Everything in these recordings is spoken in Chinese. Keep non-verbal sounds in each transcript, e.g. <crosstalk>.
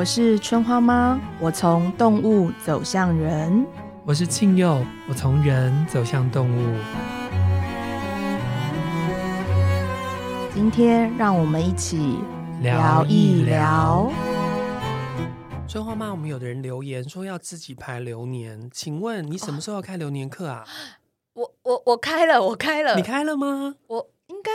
我是春花妈，我从动物走向人。我是庆佑，我从人走向动物。今天让我们一起聊一聊。春花妈，我们有的人留言说要自己排流年，请问你什么时候要开流年课啊？我我我开了，我开了，你开了吗？我应该。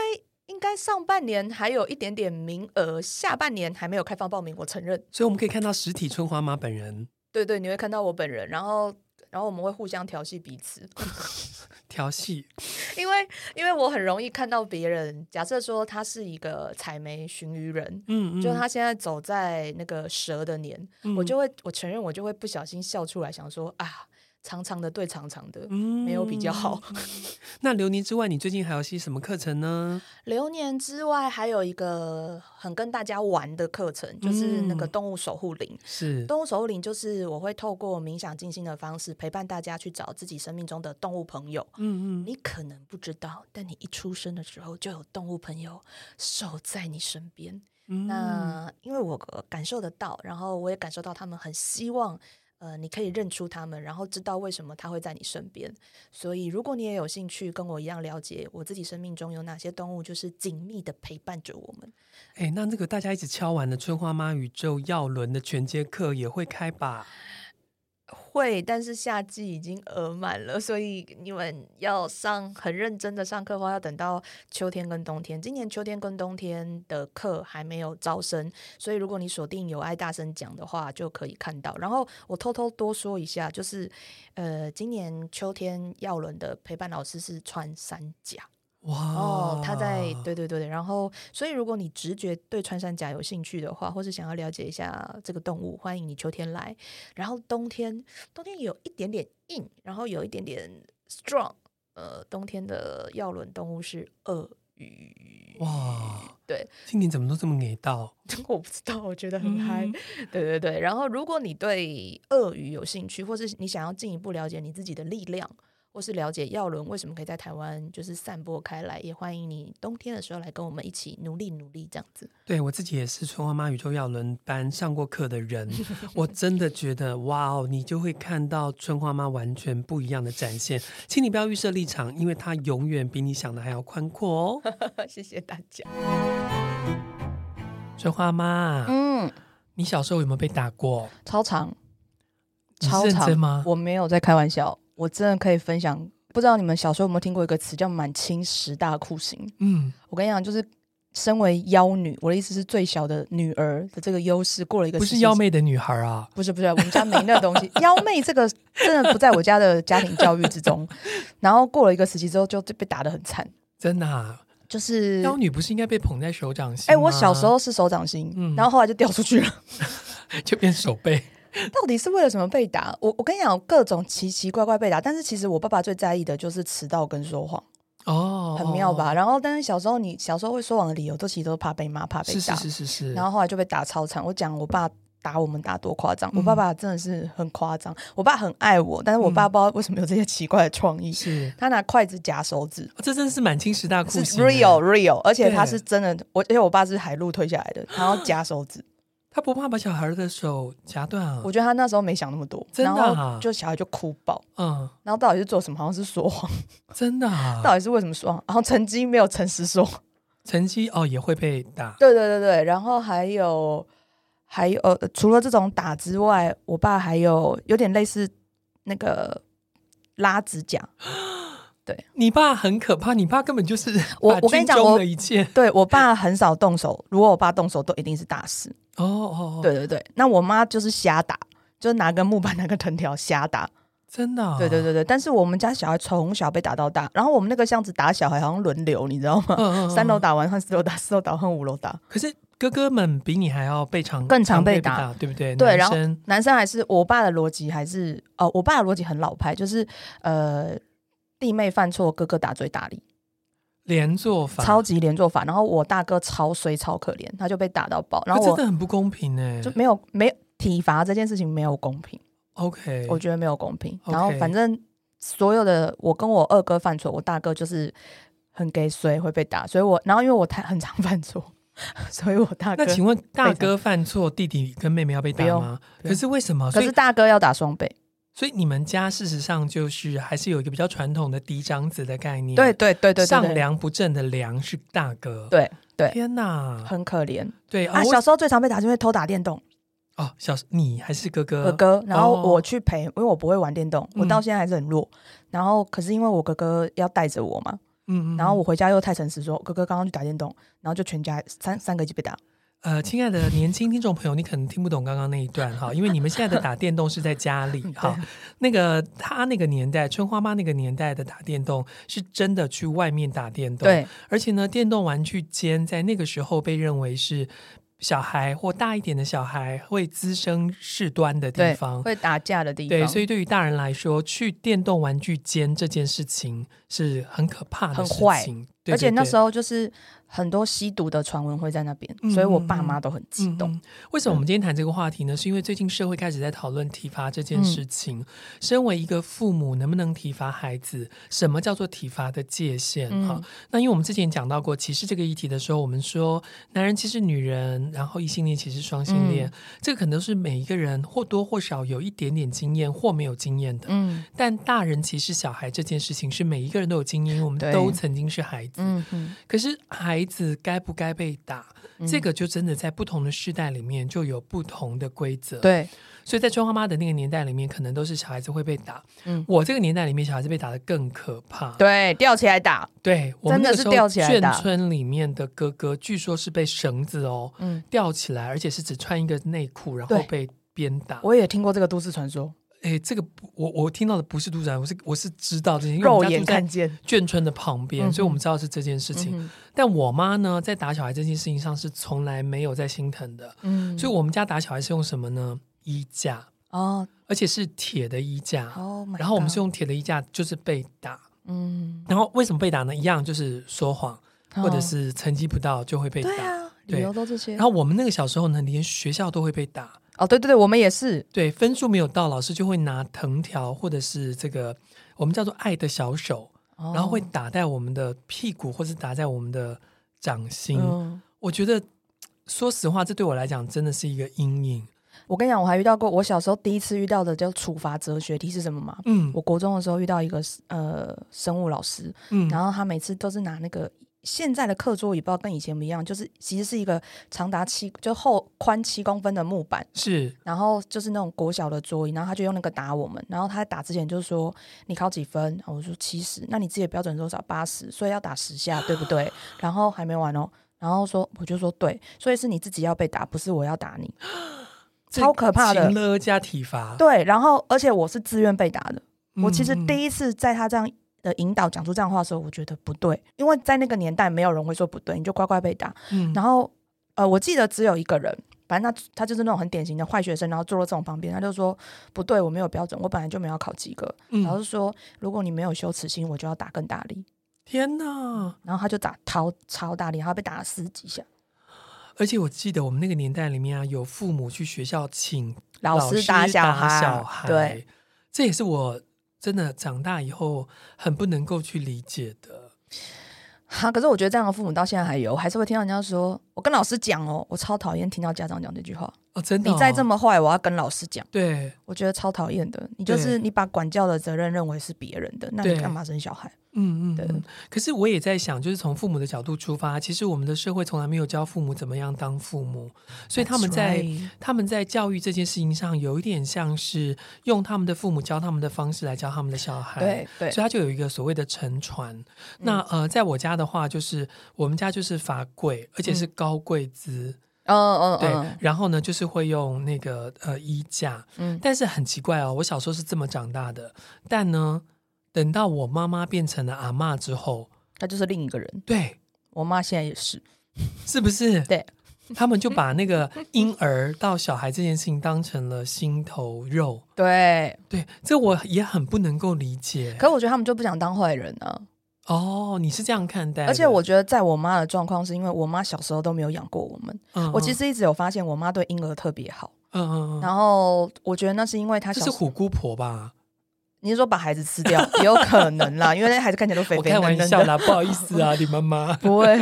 应该上半年还有一点点名额，下半年还没有开放报名，我承认。所以我们可以看到实体春花妈本人。对对，你会看到我本人，然后然后我们会互相调戏彼此。<laughs> 调戏？因为因为我很容易看到别人，假设说他是一个采煤寻鱼人，嗯，嗯，就他现在走在那个蛇的年，嗯、我就会我承认我就会不小心笑出来，想说啊。长长的对长长的，嗯、没有比较好。<laughs> 那流年之外，你最近还有些什么课程呢？<laughs> 流年之外，还有一个很跟大家玩的课程，就是那个动物守护灵。是动物守护灵，就是我会透过冥想静心的方式，陪伴大家去找自己生命中的动物朋友。嗯嗯，你可能不知道，但你一出生的时候就有动物朋友守在你身边。嗯、那因为我感受得到，然后我也感受到他们很希望。呃，你可以认出他们，然后知道为什么他会在你身边。所以，如果你也有兴趣跟我一样了解我自己生命中有哪些动物，就是紧密的陪伴着我们。哎，那这个大家一起敲完的春花妈宇宙药轮的全接课也会开吧？会，但是夏季已经额满了，所以你们要上很认真的上课的话，要等到秋天跟冬天。今年秋天跟冬天的课还没有招生，所以如果你锁定有爱大声讲的话，就可以看到。然后我偷偷多说一下，就是呃，今年秋天耀伦的陪伴老师是穿山甲。哇哦，他在对对对，然后所以如果你直觉对穿山甲有兴趣的话，或是想要了解一下这个动物，欢迎你秋天来。然后冬天，冬天有一点点硬，然后有一点点 strong。呃，冬天的要轮动物是鳄鱼。哇，对，今年怎么都这么给到？<laughs> 我不知道，我觉得很嗨。嗯、<laughs> 对对对，然后如果你对鳄鱼有兴趣，或是你想要进一步了解你自己的力量。或是了解药轮为什么可以在台湾就是散播开来，也欢迎你冬天的时候来跟我们一起努力努力这样子。对，我自己也是春花妈宇宙药轮班上过课的人，我真的觉得哇哦，你就会看到春花妈完全不一样的展现。请你不要预设立场，因为它永远比你想的还要宽阔哦。<laughs> 谢谢大家。春花妈，嗯，你小时候有没有被打过？超长，超长吗？我没有在开玩笑。我真的可以分享，不知道你们小时候有没有听过一个词叫“满清十大酷刑”。嗯，我跟你讲，就是身为妖女，我的意思是最小的女儿的这个优势，过了一个不是妖媚的女孩啊，不是不是，我们家没那个东西，<laughs> 妖媚这个真的不在我家的家庭教育之中。然后过了一个时期之后，就被打得很惨，<laughs> 真的啊，就是妖女不是应该被捧在手掌心？哎、欸，我小时候是手掌心，嗯、然后后来就掉出去了，<laughs> 就变手背。<laughs> 到底是为了什么被打？我我跟你讲，各种奇奇怪怪被打。但是其实我爸爸最在意的就是迟到跟说谎哦，很妙吧？然后，但是小时候你小时候会说谎的理由，都其实都怕被骂，怕被打，是是是是是。然后后来就被打超惨。我讲我爸打我们打多夸张，嗯、我爸爸真的是很夸张。我爸很爱我，但是我爸不知道为什么有这些奇怪的创意。是、嗯、他拿筷子夹手指，哦、这真的是满清十大酷刑，real real，而且他是真的。我而且我爸是海陆退下来的，他要夹手指。他不怕把小孩的手夹断啊？我觉得他那时候没想那么多，真的、啊，然后就小孩就哭爆，嗯，然后到底是做什么？好像是说谎，<laughs> 真的啊？<laughs> 到底是为什么说谎？然后成绩没有诚实说，成绩哦也会被打，对对对对，然后还有还有呃，除了这种打之外，我爸还有有点类似那个拉指甲。<laughs> 对，你爸很可怕，你爸根本就是我。我跟你讲，我对我爸很少动手，如果我爸动手，都一定是大事。哦哦，对对对。那我妈就是瞎打，就拿个木板、拿个藤条瞎打，真的、哦。对对对对。但是我们家小孩从小被打到大，然后我们那个巷子打小孩好像轮流，你知道吗？嗯嗯嗯，三楼打完换四楼打，四楼打换五楼打。可是哥哥们比你还要被常更常被打，被打，对不对？对，然后男生还是我爸的逻辑还是哦，我爸的逻辑很老派，就是呃。弟妹犯错，哥哥打最大力，连坐法，超级连坐法。然后我大哥超衰超可怜，他就被打到爆。然后我真的很不公平哎，就没有没有体罚这件事情没有公平。OK，我觉得没有公平。然后反正所有的我跟我二哥犯错，我大哥就是很给衰会被打。所以我然后因为我太很常犯错，<laughs> 所以我大哥。那请问大哥犯错，弟弟跟妹妹要被打吗？可是为什么？可是大哥要打双倍。所以你们家事实上就是还是有一个比较传统的嫡长子的概念。对对对对，上梁不正的梁是大哥。对对。天哪，很可怜。对啊，小时候最常被打，是因为偷打电动。哦，小你还是哥哥？哥哥，然后我去陪，因为我不会玩电动，我到现在还是很弱。然后可是因为我哥哥要带着我嘛，嗯，然后我回家又太诚实说，哥哥刚刚去打电动，然后就全家三三个一起被打。呃，亲爱的年轻听众朋友，你可能听不懂刚刚那一段哈，因为你们现在的打电动是在家里 <laughs> 哈。那个他那个年代，春花妈那个年代的打电动是真的去外面打电动，对，而且呢，电动玩具间在那个时候被认为是。小孩或大一点的小孩会滋生事端的地方，会打架的地方。对，所以对于大人来说，去电动玩具间这件事情是很可怕的事情。对对对，而且那时候就是。很多吸毒的传闻会在那边，嗯、所以我爸妈都很激动、嗯。为什么我们今天谈这个话题呢？是因为最近社会开始在讨论体罚这件事情。嗯、身为一个父母，能不能体罚孩子？什么叫做体罚的界限？哈、嗯，那因为我们之前讲到过歧视这个议题的时候，我们说男人歧视女人，然后异性恋歧视双性恋，嗯、这个可能是每一个人或多或少有一点点经验或没有经验的。嗯，但大人歧视小孩这件事情是每一个人都有经验，我们都曾经是孩子。嗯嗯，可是孩孩子该不该被打？嗯、这个就真的在不同的世代里面就有不同的规则。对，所以在春花妈的那个年代里面，可能都是小孩子会被打。嗯，我这个年代里面，小孩子被打的更可怕。对，吊起来打。对，真的是吊起来打。眷村里面的哥哥，据说是被绳子哦，嗯，吊起来，而且是只穿一个内裤，然后被鞭打。我也听过这个都市传说。哎，这个我我听到的不是都市传说，我是我是知道这些，肉眼看见眷村的旁边，所以我们知道是这件事情。嗯、但我妈呢，在打小孩这件事情上是从来没有在心疼的。嗯，所以我们家打小孩是用什么呢？衣架哦，而且是铁的衣架。哦，然后我们是用铁的衣架，就是被打。嗯，然后为什么被打呢？一样就是说谎，哦、或者是成绩不到就会被打。对啊，理由都这些。然后我们那个小时候呢，连学校都会被打。哦，对对对，我们也是。对，分数没有到，老师就会拿藤条或者是这个我们叫做爱的小手，哦、然后会打在我们的屁股，或是打在我们的掌心。嗯、我觉得，说实话，这对我来讲真的是一个阴影。我跟你讲，我还遇到过，我小时候第一次遇到的叫处罚哲学题是什么嘛？嗯，我国中的时候遇到一个呃生物老师，嗯，然后他每次都是拿那个。现在的课桌椅不知道跟以前不一样，就是其实是一个长达七就厚宽七公分的木板，是，然后就是那种国小的桌椅，然后他就用那个打我们，然后他在打之前就说你考几分？我说七十，那你自己的标准多少？八十，所以要打十下，对不对？<gasps> 然后还没完哦，然后说我就说对，所以是你自己要被打，不是我要打你，<gasps> 超可怕的，情勒加体罚，对，然后而且我是自愿被打的，我其实第一次在他这样。的引导讲出这样话的时候，我觉得不对，因为在那个年代没有人会说不对，你就乖乖被打。嗯，然后呃，我记得只有一个人，反正他他就是那种很典型的坏学生，然后坐到这种旁边，他就说不对，我没有标准，我本来就没有考及格。嗯，老师说如果你没有羞耻心，我就要打更大力。天哪！然后他就打超超大力，然后被打了十几下。而且我记得我们那个年代里面啊，有父母去学校请老师打小孩，小孩对，这也是我。真的长大以后很不能够去理解的，<laughs> 哈！可是我觉得这样的父母到现在还有，还是会听到人家说：“我跟老师讲哦，我超讨厌听到家长讲这句话。”哦，真的、哦，你再这么坏，我要跟老师讲。对，我觉得超讨厌的。你就是你把管教的责任认为是别人的，那你干嘛生小孩？嗯嗯，对。可是我也在想，就是从父母的角度出发，其实我们的社会从来没有教父母怎么样当父母，所以他们在 right. 他们在教育这件事情上，有一点像是用他们的父母教他们的方式来教他们的小孩。对对，所以他就有一个所谓的沉传。嗯、那呃，在我家的话，就是我们家就是罚跪，而且是高跪姿。嗯嗯，对。然后呢，就是会用那个呃衣架。嗯，但是很奇怪哦，我小时候是这么长大的，但呢。等到我妈妈变成了阿嬷之后，她就是另一个人。对，我妈现在也是，是不是？对，他们就把那个婴儿到小孩这件事情当成了心头肉。<laughs> 对，对，这我也很不能够理解。可是我觉得他们就不想当坏人呢、啊。哦，你是这样看待？而且我觉得，在我妈的状况，是因为我妈小时候都没有养过我们。嗯，我其实一直有发现，我妈对婴儿特别好。嗯嗯嗯。然后我觉得那是因为她小时候，是虎姑婆吧？你是说把孩子吃掉也有可能啦，因为那孩子看起来都肥肥嫩嫩的。我开玩笑啦，不好意思啊，你妈妈 <laughs> 不会，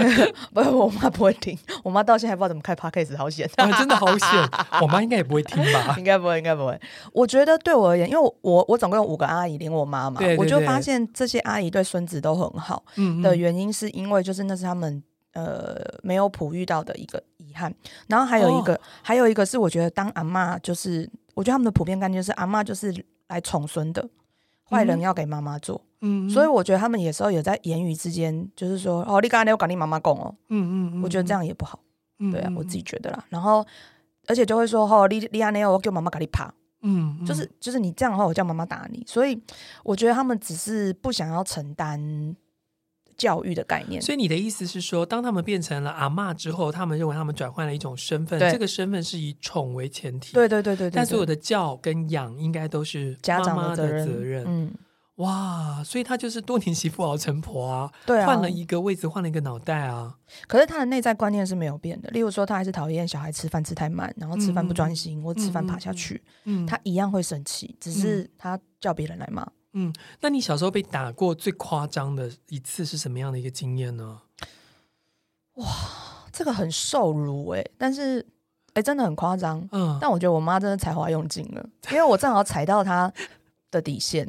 不会，我妈不会听，我妈到现在还不知道怎么开 Podcast，好险、哦，真的好险。<laughs> 我妈应该也不会听吧？应该不会，应该不会。我觉得对我而言，因为我我，总共有五个阿姨，连我妈嘛，对对对，我就发现这些阿姨对孙子都很好。的原因是因为就是那是他们呃没有普遇到的一个遗憾。然后还有一个，哦、还有一个是我觉得当阿嬷就是，我觉得他们的普遍概念就是阿嬷就是来宠孙的，坏人要给妈妈做。嗯，所以我觉得他们有时候也在言语之间，就是说哦，你刚才有跟你妈妈讲哦，嗯嗯，我觉得这样也不好。对啊，我自己觉得啦。然后而且就会说哦，你你安尼我叫妈妈给你爬。嗯，就是就是你这样的话，我叫妈妈打你。所以我觉得他们只是不想要承担教育的概念。所以你的意思是说，当他们变成了阿嬷之后，他们认为他们转换了一种身份，这个身份是以宠为前提。对对对对对。但所有的教跟养应该都是家长的责任。嗯。哇，所以他就是多年媳妇熬成婆啊，对啊，换了一个位置，换了一个脑袋啊。可是他的内在观念是没有变的。例如说，他还是讨厌小孩吃饭吃太慢，然后吃饭不专心，嗯、或吃饭爬下去，嗯，他一样会生气，只是他叫别人来骂。嗯，那你小时候被打过最夸张的一次是什么样的一个经验呢？哇，这个很受辱哎、欸，但是哎、欸，真的很夸张。嗯，但我觉得我妈真的才华用尽了，因为我正好踩到她的底线。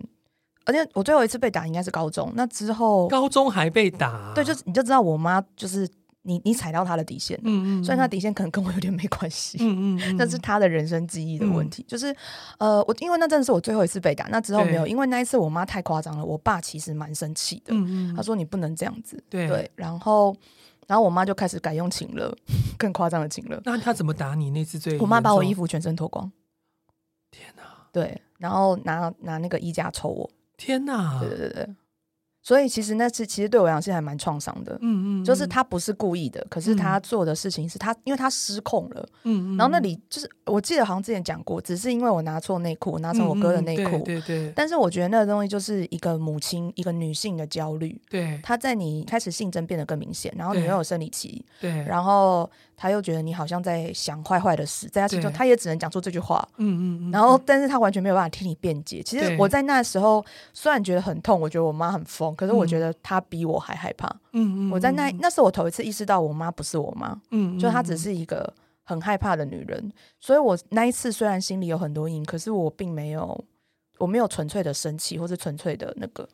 而且我最后一次被打应该是高中，那之后高中还被打，对，就你就知道我妈就是你，你踩到他的底线，嗯嗯，虽然他底线可能跟我有点没关系，嗯嗯，<laughs> 那是他的人生记忆的问题，嗯、就是呃，我因为那真的是我最后一次被打，那之后没有，因为那一次我妈太夸张了，我爸其实蛮生气的，嗯嗯，他说你不能这样子，对，对，然后然后我妈就开始改用情了，更夸张的情了，那他怎么打你那次最？我妈把我衣服全身脱光，天哪，对，然后拿拿那个衣架抽我。天呐！对对对。所以其实那次其实对我来讲是还蛮创伤的，嗯嗯，就是他不是故意的，可是他做的事情是他，因为他失控了，嗯嗯，然后那里就是我记得好像之前讲过，只是因为我拿错内裤，拿成我哥的内裤，对对。但是我觉得那个东西就是一个母亲，一个女性的焦虑，对，她在你开始性征变得更明显，然后你又有生理期，对，然后他又觉得你好像在想坏坏的事，在他心中他也只能讲出这句话，嗯嗯，然后但是他完全没有办法替你辩解。其实我在那时候虽然觉得很痛，我觉得我妈很疯。可是我觉得她比我还害怕。嗯嗯，我在那那是我头一次意识到我妈不是我妈。嗯，就她只是一个很害怕的女人。所以我那一次虽然心里有很多阴，可是我并没有，我没有纯粹的生气，或是纯粹的那个。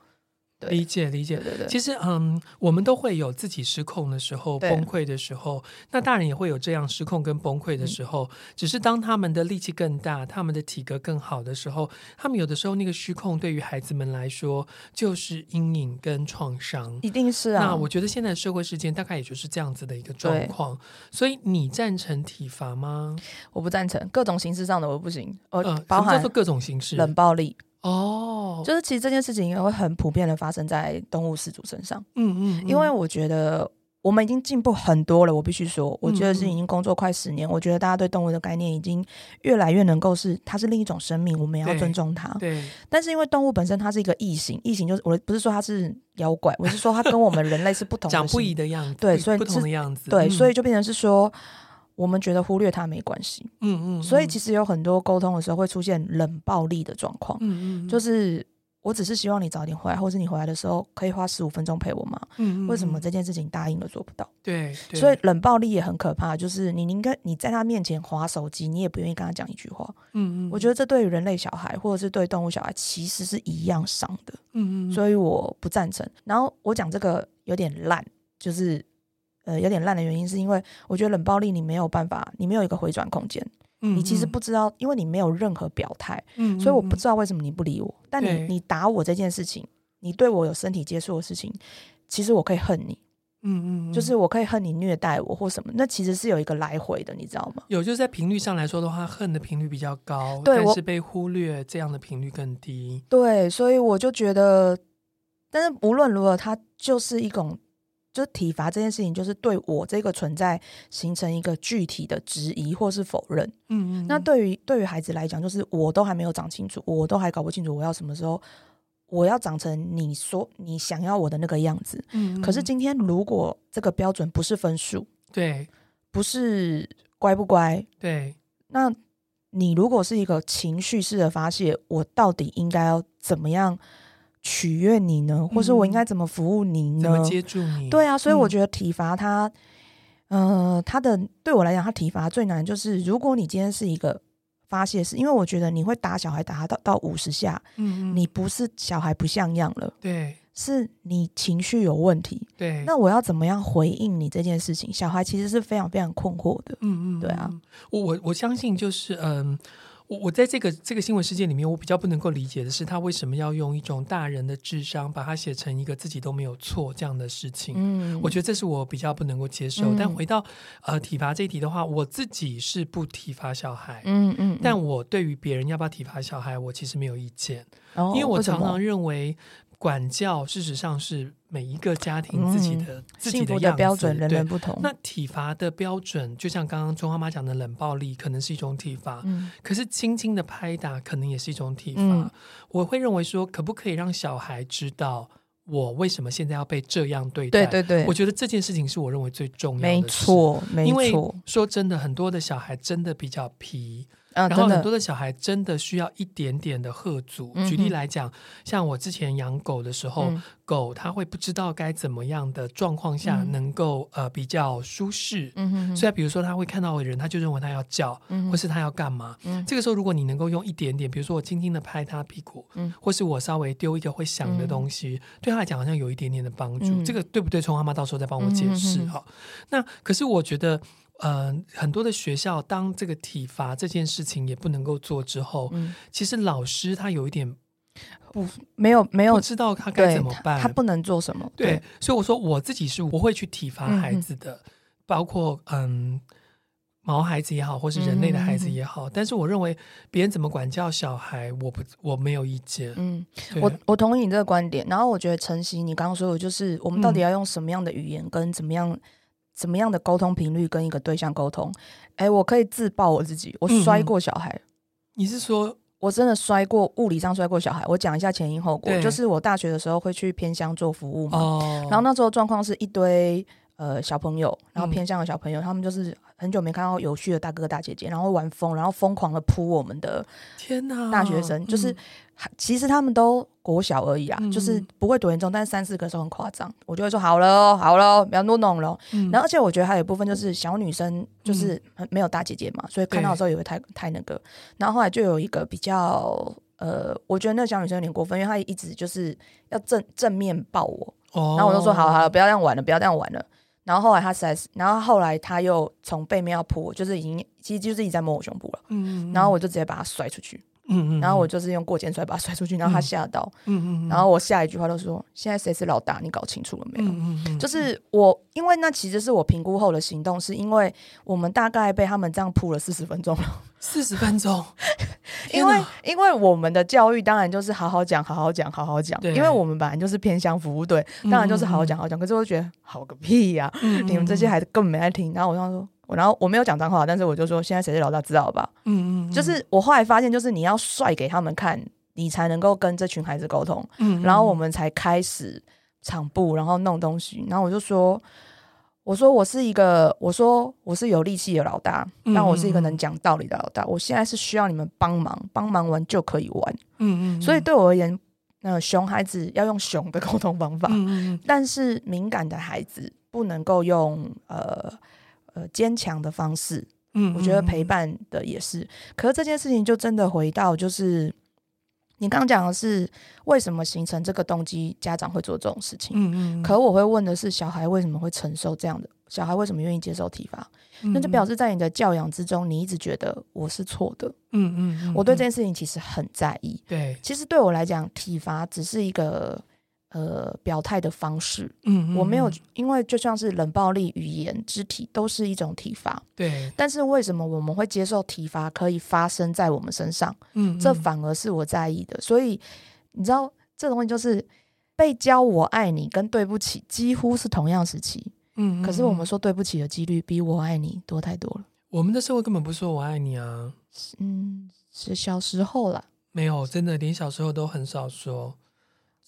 对理解理解，对对对，其实嗯，我们都会有自己失控的时候，崩溃的时候。那大人也会有这样失控跟崩溃的时候，嗯、只是当他们的力气更大，他们的体格更好的时候，他们有的时候那个失控对于孩子们来说就是阴影跟创伤，一定是啊。那我觉得现在社会事件大概也就是这样子的一个状况。所以你赞成体罚吗？我不赞成，各种形式上的我不行。呃，包含各种形式？冷暴力。哦，就是其实这件事情也会很普遍的发生在动物饲主身上。嗯嗯，嗯因为我觉得我们已经进步很多了。我必须说，我觉得是已经工作快十年，嗯、我觉得大家对动物的概念已经越来越能够是它是另一种生命，我们要尊重它。对。但是因为动物本身它是一个异形，异形就是我不是说它是妖怪，我是说它跟我们人类是不同的，长不一的样子。对，所以不同的样子。对，所以就变成是说。我们觉得忽略他没关系，嗯，嗯嗯，所以其实有很多沟通的时候会出现冷暴力的状况，嗯嗯，就是我只是希望你早点回来，或是你回来的时候可以花十五分钟陪我吗？嗯，嗯，为什么这件事情答应了做不到？对，对，所以冷暴力也很可怕，就是你应该你在他面前滑手机，你也不愿意跟他讲一句话，嗯嗯，我觉得这对于人类小孩或者是对动物小孩其实是一样伤的，嗯嗯，所以我不赞成。然后我讲这个有点烂，就是。呃，有点烂的原因是因为我觉得冷暴力你没有办法，你没有一个回转空间，嗯嗯，你其实不知道，因为你没有任何表态，嗯嗯，所以我不知道为什么你不理我。但你你打我这件事情，你对我有身体接触的事情，其实我可以恨你，嗯嗯，就是我可以恨你虐待我或什么，那其实是有一个来回的，你知道吗？有，就是在频率上来说的话，恨的频率比较高，对，但是被忽略这样的频率更低。对，所以我就觉得，但是无论如何，它就是一种。就体罚这件事情，就是对我这个存在形成一个具体的质疑或是否认。嗯嗯。那对于对于孩子来讲，就是我都还没有长清楚，我都还搞不清楚我要什么时候，我要长成你说你想要我的那个样子。嗯嗯。可是今天如果这个标准不是分数，对，不是乖不乖，对，那你如果是一个情绪式的发泄，我到底应该要怎么样？取悦你呢，或是我应该怎么服务你呢？怎么接住你？对啊，所以我觉得体罚他，呃，他的对我来讲，他体罚最难就是，如果你今天是一个发泄式，因为我觉得你会打小孩打他到到五十下，嗯，嗯，你不是小孩不像样了，对，是你情绪有问题，对。那我要怎么样回应你这件事情？小孩其实是非常非常困惑的，嗯嗯，对啊，我我我相信就是嗯。我我在这个这个新闻事件里面，我比较不能够理解的是，他为什么要用一种大人的智商把它写成一个自己都没有错这样的事情？嗯，我觉得这是我比较不能够接受。嗯、但回到呃体罚这一题的话，我自己是不体罚小孩，嗯嗯，嗯，但我对于别人要不要体罚小孩，我其实没有意见，哦、因为我常常认为。管教事实上是每一个家庭自己的、嗯、自己的，的标准，人人不同。那体罚的标准，就像刚刚春花妈讲的，冷暴力可能是一种体罚，嗯、可是轻轻的拍打可能也是一种体罚。嗯、我会认为说，可不可以让小孩知道我为什么现在要被这样对待？对对对，我觉得这件事情是我认为最重要的。没错，没错。因为说真的，很多的小孩真的比较皮。然后很多的小孩真的需要一点点的吓阻。举例来讲，像我之前养狗的时候，嗯、狗它会不知道该怎么样的状况下能够、嗯、呃比较舒适。嗯哼哼，所以比如说它会看到的人，他就认为它要叫，嗯、或是它要干嘛。嗯、这个时候如果你能够用一点点，比如说我轻轻的拍它屁股，嗯、或是我稍微丢一个会响的东西，嗯、对他来讲好像有一点点的帮助。嗯、这个对不对？从妈妈到时候再帮我解释哈。那可是我觉得。呃，很多的学校当这个体罚这件事情也不能够做之后，嗯、其实老师他有一点不没有没有不知道他该怎么办，他，他不能做什么。对，对所以我说我自己是不会去体罚孩子的，嗯、包括嗯毛孩子也好，或是人类的孩子也好。嗯、但是我认为别人怎么管教小孩，我不我没有意见。嗯，我我同意你这个观点。然后我觉得晨曦，你刚刚说的就是我们到底要用什么样的语言跟怎么样。怎么样的沟通频率跟一个对象沟通？哎，我可以自爆我自己，我摔过小孩。嗯、你是说我真的摔过，物理上摔过小孩？我讲一下前因后果，就是我大学的时候会去偏乡做服务嘛，哦、然后那时候状况是一堆呃小朋友，然后偏向的小朋友，嗯、他们就是很久没看到有趣的大哥哥大姐姐，然后玩疯，然后疯狂的扑我们的天呐，大学生就是。其实他们都国小而已啊，嗯、就是不会多严重，但是三四个时候很夸张，我就会说好了，好了，不要弄弄了。嗯、然后而且我觉得还有一部分就是小女生就是没有大姐姐嘛，嗯、所以看到的时候也会太太那个。然后后来就有一个比较呃，我觉得那个小女生有点过分，因为她一直就是要正正面抱我，哦、然后我就说好了好了，不要这样玩了，不要这样玩了。然后后来他实在是，然后后来他又从背面要扑我，就是已经其实就是已经在摸我胸部了。嗯，然后我就直接把他甩出去。嗯嗯，然后我就是用过肩摔把他摔出去，然后他吓到，嗯嗯，然后我下一句话都是说：“现在谁是老大？你搞清楚了没有？”嗯嗯，就是我，因为那其实是我评估后的行动，是因为我们大概被他们这样扑了四十分钟了，四十分钟，<laughs> 因为因为我们的教育当然就是好好讲，好好讲，好好讲，对因为我们本来就是偏向服务队，当然就是好好讲，好好讲。可是我觉得好个屁呀，你们这些孩子根本没在听。然后我就说。然后我没有讲脏话，但是我就说现在谁是老大，知道吧？嗯，嗯嗯，就是我后来发现，就是你要帅给他们看，你才能够跟这群孩子沟通。嗯，嗯，然后我们才开始场布，然后弄东西。然后我就说，我说我是一个，我说我是有力气的老大，但我是一个能讲道理的老大。我现在是需要你们帮忙，帮忙完就可以玩。嗯，嗯嗯，所以对我而言，那熊孩子要用熊的沟通方法，但是敏感的孩子不能够用呃。呃，坚强的方式，嗯，我觉得陪伴的也是。可是这件事情就真的回到，就是你刚刚讲的是为什么形成这个动机，家长会做这种事情。嗯嗯。可我会问的是，小孩为什么会承受这样的？小孩为什么愿意接受体罚？嗯嗯，那就表示在你的教养之中，你一直觉得我是错的。嗯嗯。我对这件事情其实很在意。对，其实对我来讲，体罚只是一个。呃，表态的方式，嗯，嗯，我没有，因为就像是冷暴力、语言、肢体都是一种体罚，对。但是为什么我们会接受体罚可以发生在我们身上？嗯，嗯，这反而是我在意的。所以你知道，这东西就是被教“我爱你”跟“对不起”几乎是同样时期，嗯。可是我们说“对不起”的几率比“我爱你”多太多了。我们的社会根本不说“我爱你”啊，嗯，是小时候了，没有，真的连小时候都很少说。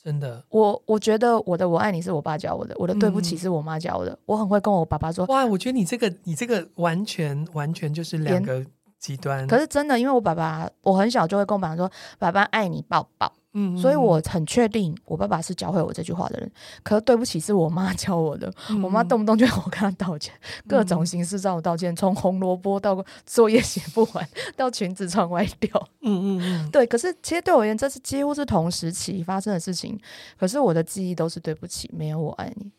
真的，我我觉得我的我爱你是我爸教我的，我的对不起是我妈教我的。嗯、我很会跟我爸爸说，哇，我觉得你这个你这个完全完全就是两个极端。可是真的，因为我爸爸我很小就会跟我爸爸说，爸爸爱你抱抱，嗯，所以我很确定我爸爸是教会我这句话的人。可是对不起，是我妈教我的。嗯、<laughs> 我妈动不动就让我跟她道歉，嗯、各种形式让我道歉，从红萝卜到作业写不完，到裙子穿歪掉。嗯嗯嗯，对。可是其实对我而言，这是几乎是同时期发生的事情。可是我的记忆都是对不起，没有我爱你。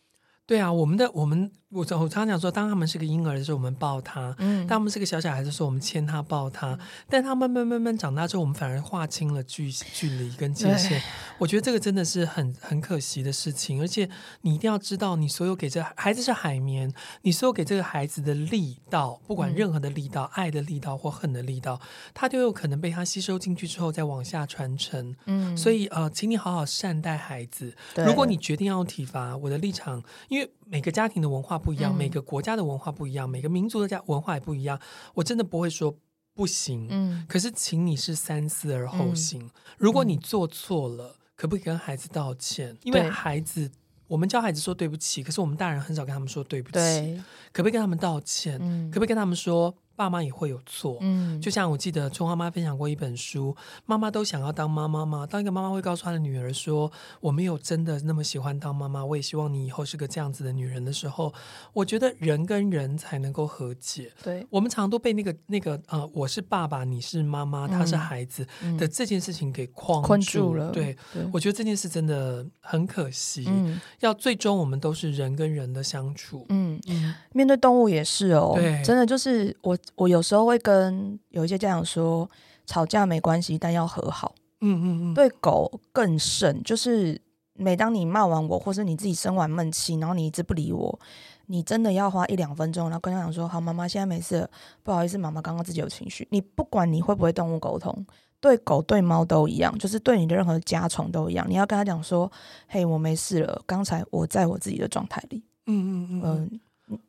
对啊，我们的我们。我我常常讲说，当他们是个婴儿的时候，我们抱他；嗯、当他们是个小小孩的时候，我们牵他抱他。嗯、但他慢慢慢慢长大之后，我们反而划清了距距离跟界限。我觉得这个真的是很很可惜的事情。而且你一定要知道，你所有给这孩子是海绵，你所有给这个孩子的力道，不管任何的力道，嗯、爱的力道或恨的力道，他都有可能被他吸收进去之后再往下传承。嗯，所以呃，请你好好善待孩子。对如果你决定要用体罚，我的立场，因为。每个家庭的文化不一样，嗯、每个国家的文化不一样，每个民族的家文化也不一样。我真的不会说不行，嗯，可是请你是三思而后行。嗯、如果你做错了，嗯、可不可以跟孩子道歉？因为孩子，我们教孩子说对不起，可是我们大人很少跟他们说对不起。可不可以跟他们道歉？嗯、可不可以跟他们说？爸妈也会有错，嗯，就像我记得春花妈分享过一本书，妈妈都想要当妈妈吗？当一个妈妈会告诉她的女儿说：“我没有真的那么喜欢当妈妈，我也希望你以后是个这样子的女人的时候，我觉得人跟人才能够和解。对，我们常常都被那个那个呃，我是爸爸，你是妈妈，他是孩子的这件事情给框住，了。对，对我觉得这件事真的很可惜。嗯，要最终我们都是人跟人的相处。嗯嗯，面对动物也是哦，对，真的就是我。我有时候会跟有一些家长说，吵架没关系，但要和好。嗯嗯嗯。对狗更甚，就是每当你骂完我，或是你自己生完闷气，然后你一直不理我，你真的要花一两分钟，然后跟他讲说：“好，妈妈现在没事了，不好意思，妈妈刚刚自己有情绪。”你不管你会不会动物沟通，对狗对猫都一样，就是对你的任何家宠都一样，你要跟他讲说：“嘿，我没事了，刚才我在我自己的状态里。”嗯嗯嗯。嗯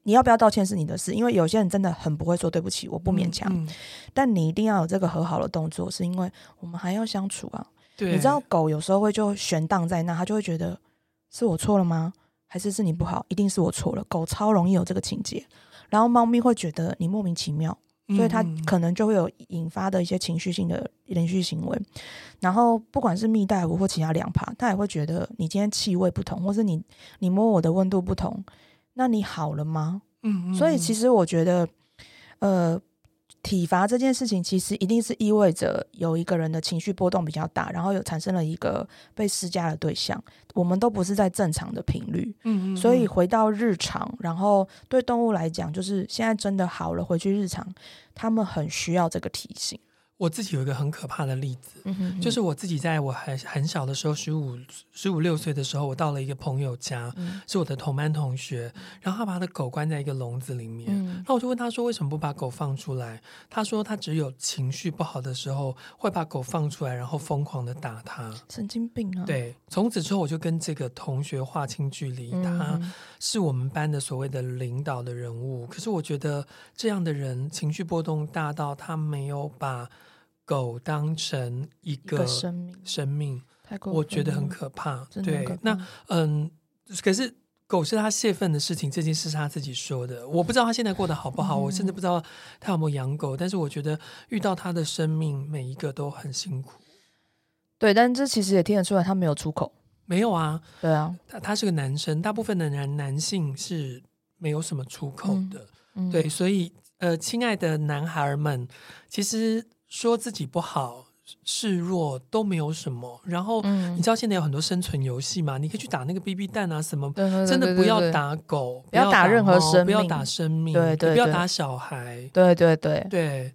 你要不要道歉是你的事，因为有些人真的很不会说对不起，我不勉强。嗯嗯、但你一定要有这个和好的动作，是因为我们还要相处啊。对你知道狗有时候会就悬荡在那，它就会觉得是我错了吗？还是是你不好？一定是我错了。狗超容易有这个情节，然后猫咪会觉得你莫名其妙，所以它可能就会有引发的一些情绪性的连续行为。然后不管是蜜袋鼯或其他两爬，它也会觉得你今天气味不同，或是你你摸我的温度不同。那你好了吗？嗯，嗯，所以其实我觉得，呃，体罚这件事情其实一定是意味着有一个人的情绪波动比较大，然后有产生了一个被施加的对象，我们都不是在正常的频率。嗯，嗯嗯。所以回到日常，然后对动物来讲，就是现在真的好了，回去日常，他们很需要这个提醒。我自己有一个很可怕的例子，嗯、哼哼就是我自己在我还很小的时候，十五十五六岁的时候，我到了一个朋友家，嗯、是我的同班同学，然后他把他的狗关在一个笼子里面，那、嗯、我就问他说，为什么不把狗放出来？他说他只有情绪不好的时候会把狗放出来，然后疯狂的打他，神经病啊！对，从此之后我就跟这个同学划清距离，嗯、他是我们班的所谓的领导的人物，可是我觉得这样的人情绪波动大到他没有把。狗当成一个生命，生命，我觉得很可怕。对，那嗯，可是狗是他泄愤的事情，这件事是他自己说的。我不知道他现在过得好不好，嗯、我甚至不知道他有没有养狗。但是我觉得遇到他的生命，每一个都很辛苦。对，但这其实也听得出来，他没有出口。没有啊，对啊，他他是个男生，大部分的男男性是没有什么出口的。嗯嗯、对，所以呃，亲爱的男孩们，其实。说自己不好、示弱都没有什么。然后，你知道现在有很多生存游戏吗？你可以去打那个 BB 弹啊，什么？真的不要打狗，不要打任何生命，不要打生命，对对，不要打小孩，对对对对。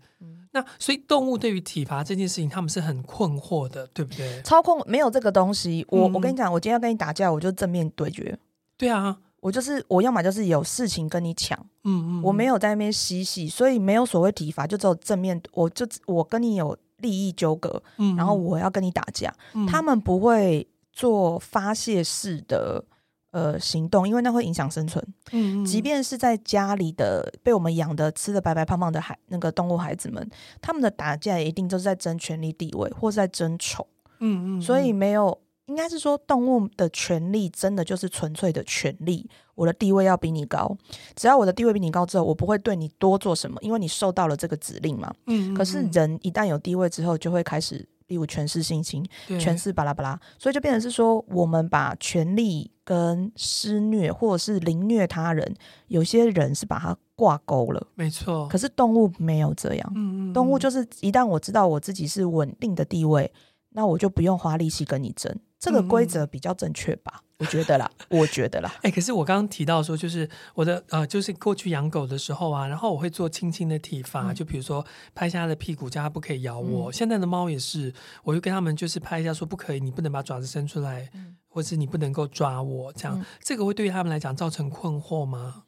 那所以动物对于体罚这件事情，他们是很困惑的，对不对？操控没有这个东西。我我跟你讲，我今天要跟你打架，我就正面对决。对啊。我就是我要么就是有事情跟你抢，嗯嗯，我没有在那边嬉戏，所以没有所谓体罚，就只有正面，我就我跟你有利益纠葛，嗯，然后我要跟你打架，嗯，他们不会做发泄式的呃行动，因为那会影响生存，嗯，即便是在家里的被我们养的吃的白白胖胖的孩那个动物孩子们，他们的打架也一定都是在争权力地位或是在争宠，嗯嗯，所以没有。应该是说，动物的权利真的就是纯粹的权利。我的地位要比你高，只要我的地位比你高之后，我不会对你多做什么，因为你受到了这个指令嘛。嗯，嗯，嗯。可是人一旦有地位之后，就会开始例如权势性侵、对权势巴拉巴拉，所以就变成是说，我们把权力跟施虐或者是凌虐他人，有些人是把它挂钩了。没错。可是动物没有这样，嗯嗯，动物就是一旦我知道我自己是稳定的地位，那我就不用花力气跟你争。这个规则比较正确吧？嗯我觉得啦，我觉得啦。哎、欸，可是我刚刚提到说，就是我的呃，就是过去养狗的时候啊，然后我会做轻轻的体罚，嗯、就比如说拍一下它的屁股，叫它不可以咬我。嗯、现在的猫也是，我就跟他们就是拍一下，说不可以，你不能把爪子伸出来，嗯、或是你不能够抓我，这样。嗯、这个会对于他们来讲造成困惑吗？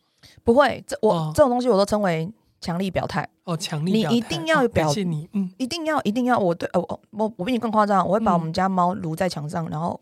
不会，这我、哦、这种东西我都称为强力表态。哦，强力表态，你一定要表，你，嗯，一定要，一定要，我对，哦，我我比你更夸张，我会把我们家猫撸在墙上，然后。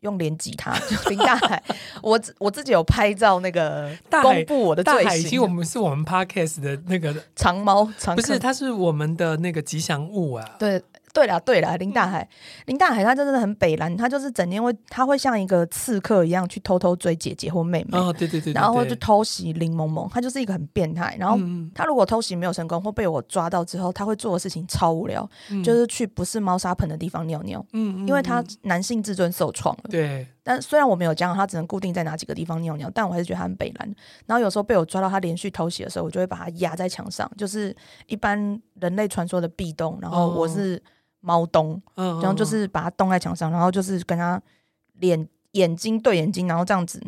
用脸挤它，<laughs> 林大海，<laughs> 我我自己有拍照，那个公布我的罪行。大海，其实我们是我们 podcast 的那个长猫，长不是，它是我们的那个吉祥物啊。对。对了对了，林大海，嗯、林大海他真的很北蓝，他就是整天会，他会像一个刺客一样去偷偷追姐姐或妹妹，哦，对对对，对，然后就偷袭林萌萌，他就是一个很变态。然后他如果偷袭没有成功或被我抓到之后，他会做的事情超无聊，嗯、就是去不是猫砂盆的地方尿尿，嗯，因为他男性自尊受创了，对。但虽然我没有讲他只能固定在哪几个地方尿尿，但我还是觉得他很北蓝。然后有时候被我抓到他连续偷袭的时候，我就会把他压在墙上，就是一般人类传说的壁咚，然后我是。哦猫咚，然后就是把它冻在墙上，然后就是跟它脸眼睛对眼睛，然后这样子。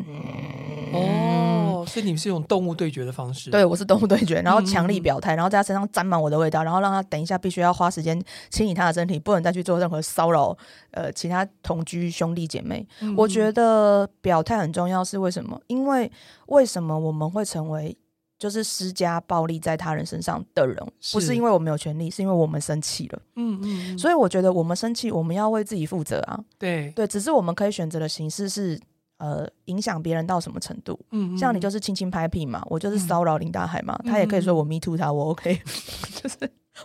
哦，所以你们是用动物对决的方式？对，我是动物对决，然后强力表态，然后在它身上沾满我的味道，然后让它等一下必须要花时间清理它的身体，不能再去做任何骚扰呃其他同居兄弟姐妹。嗯、我觉得表态很重要，是为什么？因为为什么我们会成为？就是施加暴力在他人身上的人，不是因为我们有权利，是因为我们生气了。嗯嗯，所以我觉得我们生气，我们要为自己负责啊。对对，只是我们可以选择的形式是，呃，影响别人到什么程度？嗯，像你就是轻轻拍屁嘛，我就是骚扰林大海嘛，他也可以说我 me too 他，我 OK，<laughs> 就是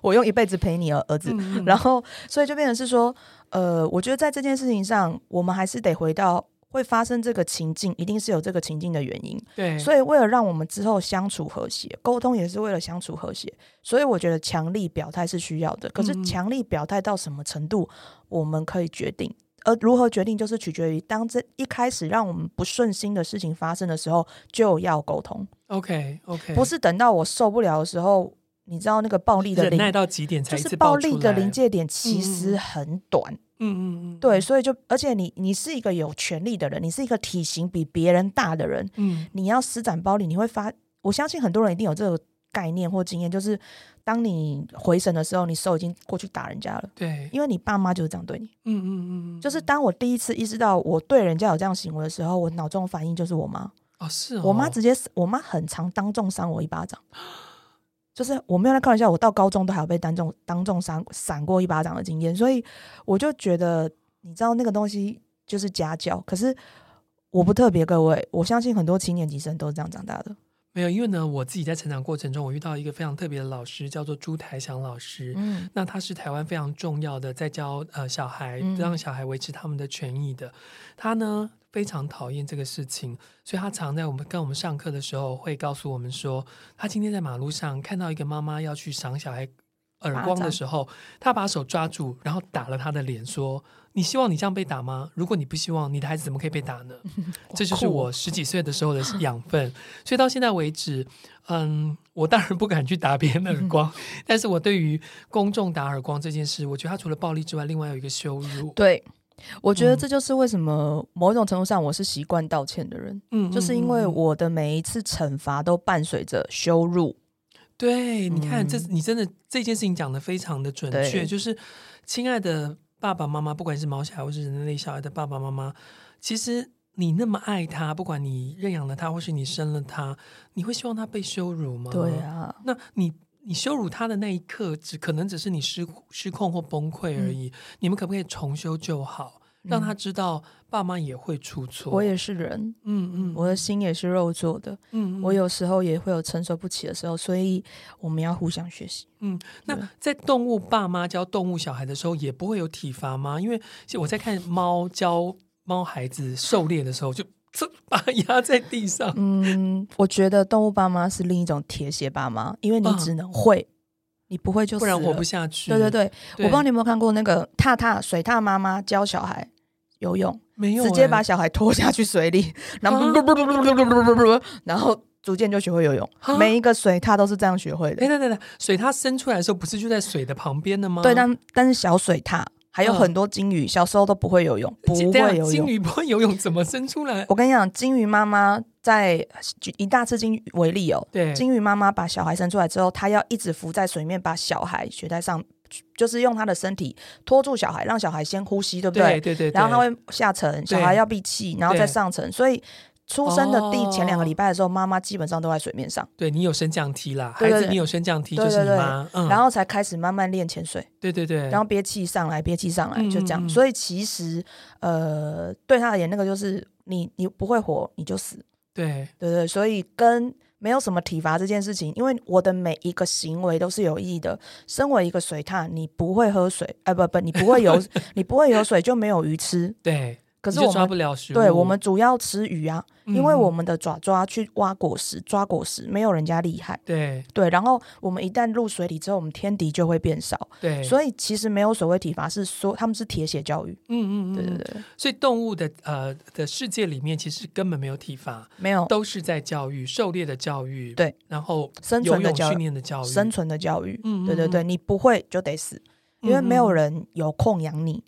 我用一辈子陪你儿子，然后所以就变成是说，呃，我觉得在这件事情上，我们还是得回到。会发生这个情境，一定是有这个情境的原因。对，所以为了让我们之后相处和谐，沟通也是为了相处和谐。所以我觉得强力表态是需要的。可是强力表态到什么程度，我们可以决定。而如何决定，就是取决于当这一开始让我们不顺心的事情发生的时候，就要沟通。OK，OK，不是等到我受不了的时候，你知道那个暴力的临忍耐到极点才就是暴力的临界点，其实很短。嗯嗯嗯嗯，对，所以就而且你你是一个有权利的人，你是一个体型比别人大的人，嗯，你要施展暴力，你会发，我相信很多人一定有这个概念或经验，就是当你回神的时候，你手已经过去打人家了，对，因为你爸妈就是这样对你，嗯嗯嗯，就是当我第一次意识到我对人家有这样行为的时候，我脑中反应就是我妈，哦是哦，我妈直接，我妈很常当众扇我一巴掌。<gasps> 就是我没有在开玩笑，我到高中都还有被当众当众扇扇过一巴掌的经验，所以我就觉得，你知道那个东西就是家教。可是我不特别，各位，我相信很多七年级生都是这样长大的。没有，因为呢，我自己在成长过程中，我遇到一个非常特别的老师，叫做朱台祥老师。嗯，那他是台湾非常重要的，在教呃小孩，让小孩维持他们的权益的。他呢，非常讨厌这个事情，所以他常在我们跟我们上课的时候会告诉我们说，他今天在马路上看到一个妈妈要去赏小孩耳光的时候，他把手抓住，然后打了他的脸，说：“你希望你这样被打吗？如果你不希望，你的孩子怎么可以被打呢？<laughs> ”这就是我十几岁的时候的养分。所以到现在为止，嗯，我当然不敢去打别人的耳光，<laughs> 但是我对于公众打耳光这件事，我觉得他除了暴力之外，另外有一个羞辱。对。我觉得这就是为什么某种程度上我是习惯道歉的人，嗯，就是因为我的每一次惩罚都伴随着羞辱。对，你看，这你真的这件事情讲的非常的准确，就是亲爱的爸爸妈妈，不管是毛小孩或是人类小孩的爸爸妈妈，其实你那么爱他，不管你认养了他或是你生了他，你会希望他被羞辱吗？对啊，那你。你羞辱他的那一刻，只可能只是你失失控或崩溃而已。嗯、你们可不可以重修旧好，让他知道爸妈也会出错？我也是人，嗯嗯，我的心也是肉做的，嗯，我有时候也会有承受不起的时候，所以我们要互相学习。嗯，那在动物爸妈教动物小孩的时候，也不会有体罚吗？因为我在看猫教猫孩子狩猎的时候，就。把它压在地上。嗯，我觉得动物爸妈是另一种铁血爸妈，因为你只能会，你不会就死，不然活不下去。对对对，对我不知道你有没有看过那个踏踏水踏妈妈教小孩游泳，没有、欸、直接把小孩拖下去水里，<laughs> 然后然后逐渐就学会游泳。每一个水獭都是这样学会的。对对对对，水獭生出来的时候不是就在水的旁边的吗？对，但但是小水踏。还有很多金鱼，小时候都不会游泳，不会游泳。金鱼不会游泳，怎么生出来？我跟你讲，金鱼妈妈在以大只鲸鱼为例哦，对，鲸鱼妈妈把小孩生出来之后，她要一直浮在水面，把小孩学在上，就是用她的身体拖住小孩，让小孩先呼吸，对不对？对对对。然后她会下沉，小孩要闭气，然后再上沉，所以。出生的第前两个礼拜的时候，妈妈基本上都在水面上。对，你有升降梯啦，孩子你有升降梯，就是你妈。然后才开始慢慢练潜水。对对对。然后憋气上来，憋气上来，就这样。所以其实，呃，对他而言，那个就是你你不会活，你就死。对对对，所以跟没有什么体罚这件事情，因为我的每一个行为都是有意义的。身为一个水獭，你不会喝水，哎不不，你不会游，<laughs> 你不会游水就没有鱼吃。对。可是我们抓不了食物，对，我们主要吃鱼啊，嗯、因为我们的爪爪去挖果实、抓果实，没有人家厉害。对对，然后我们一旦入水里之后，我们天敌就会变少。对，所以其实没有所谓体罚，是说他们是铁血教育。嗯嗯嗯，对对对。所以动物的呃的世界里面，其实根本没有体罚，没有，都是在教育、狩猎的教育。对，然后生存的教育、训练的教育、生存的教育。嗯，对对对，你不会就得死，因为没有人有空养你。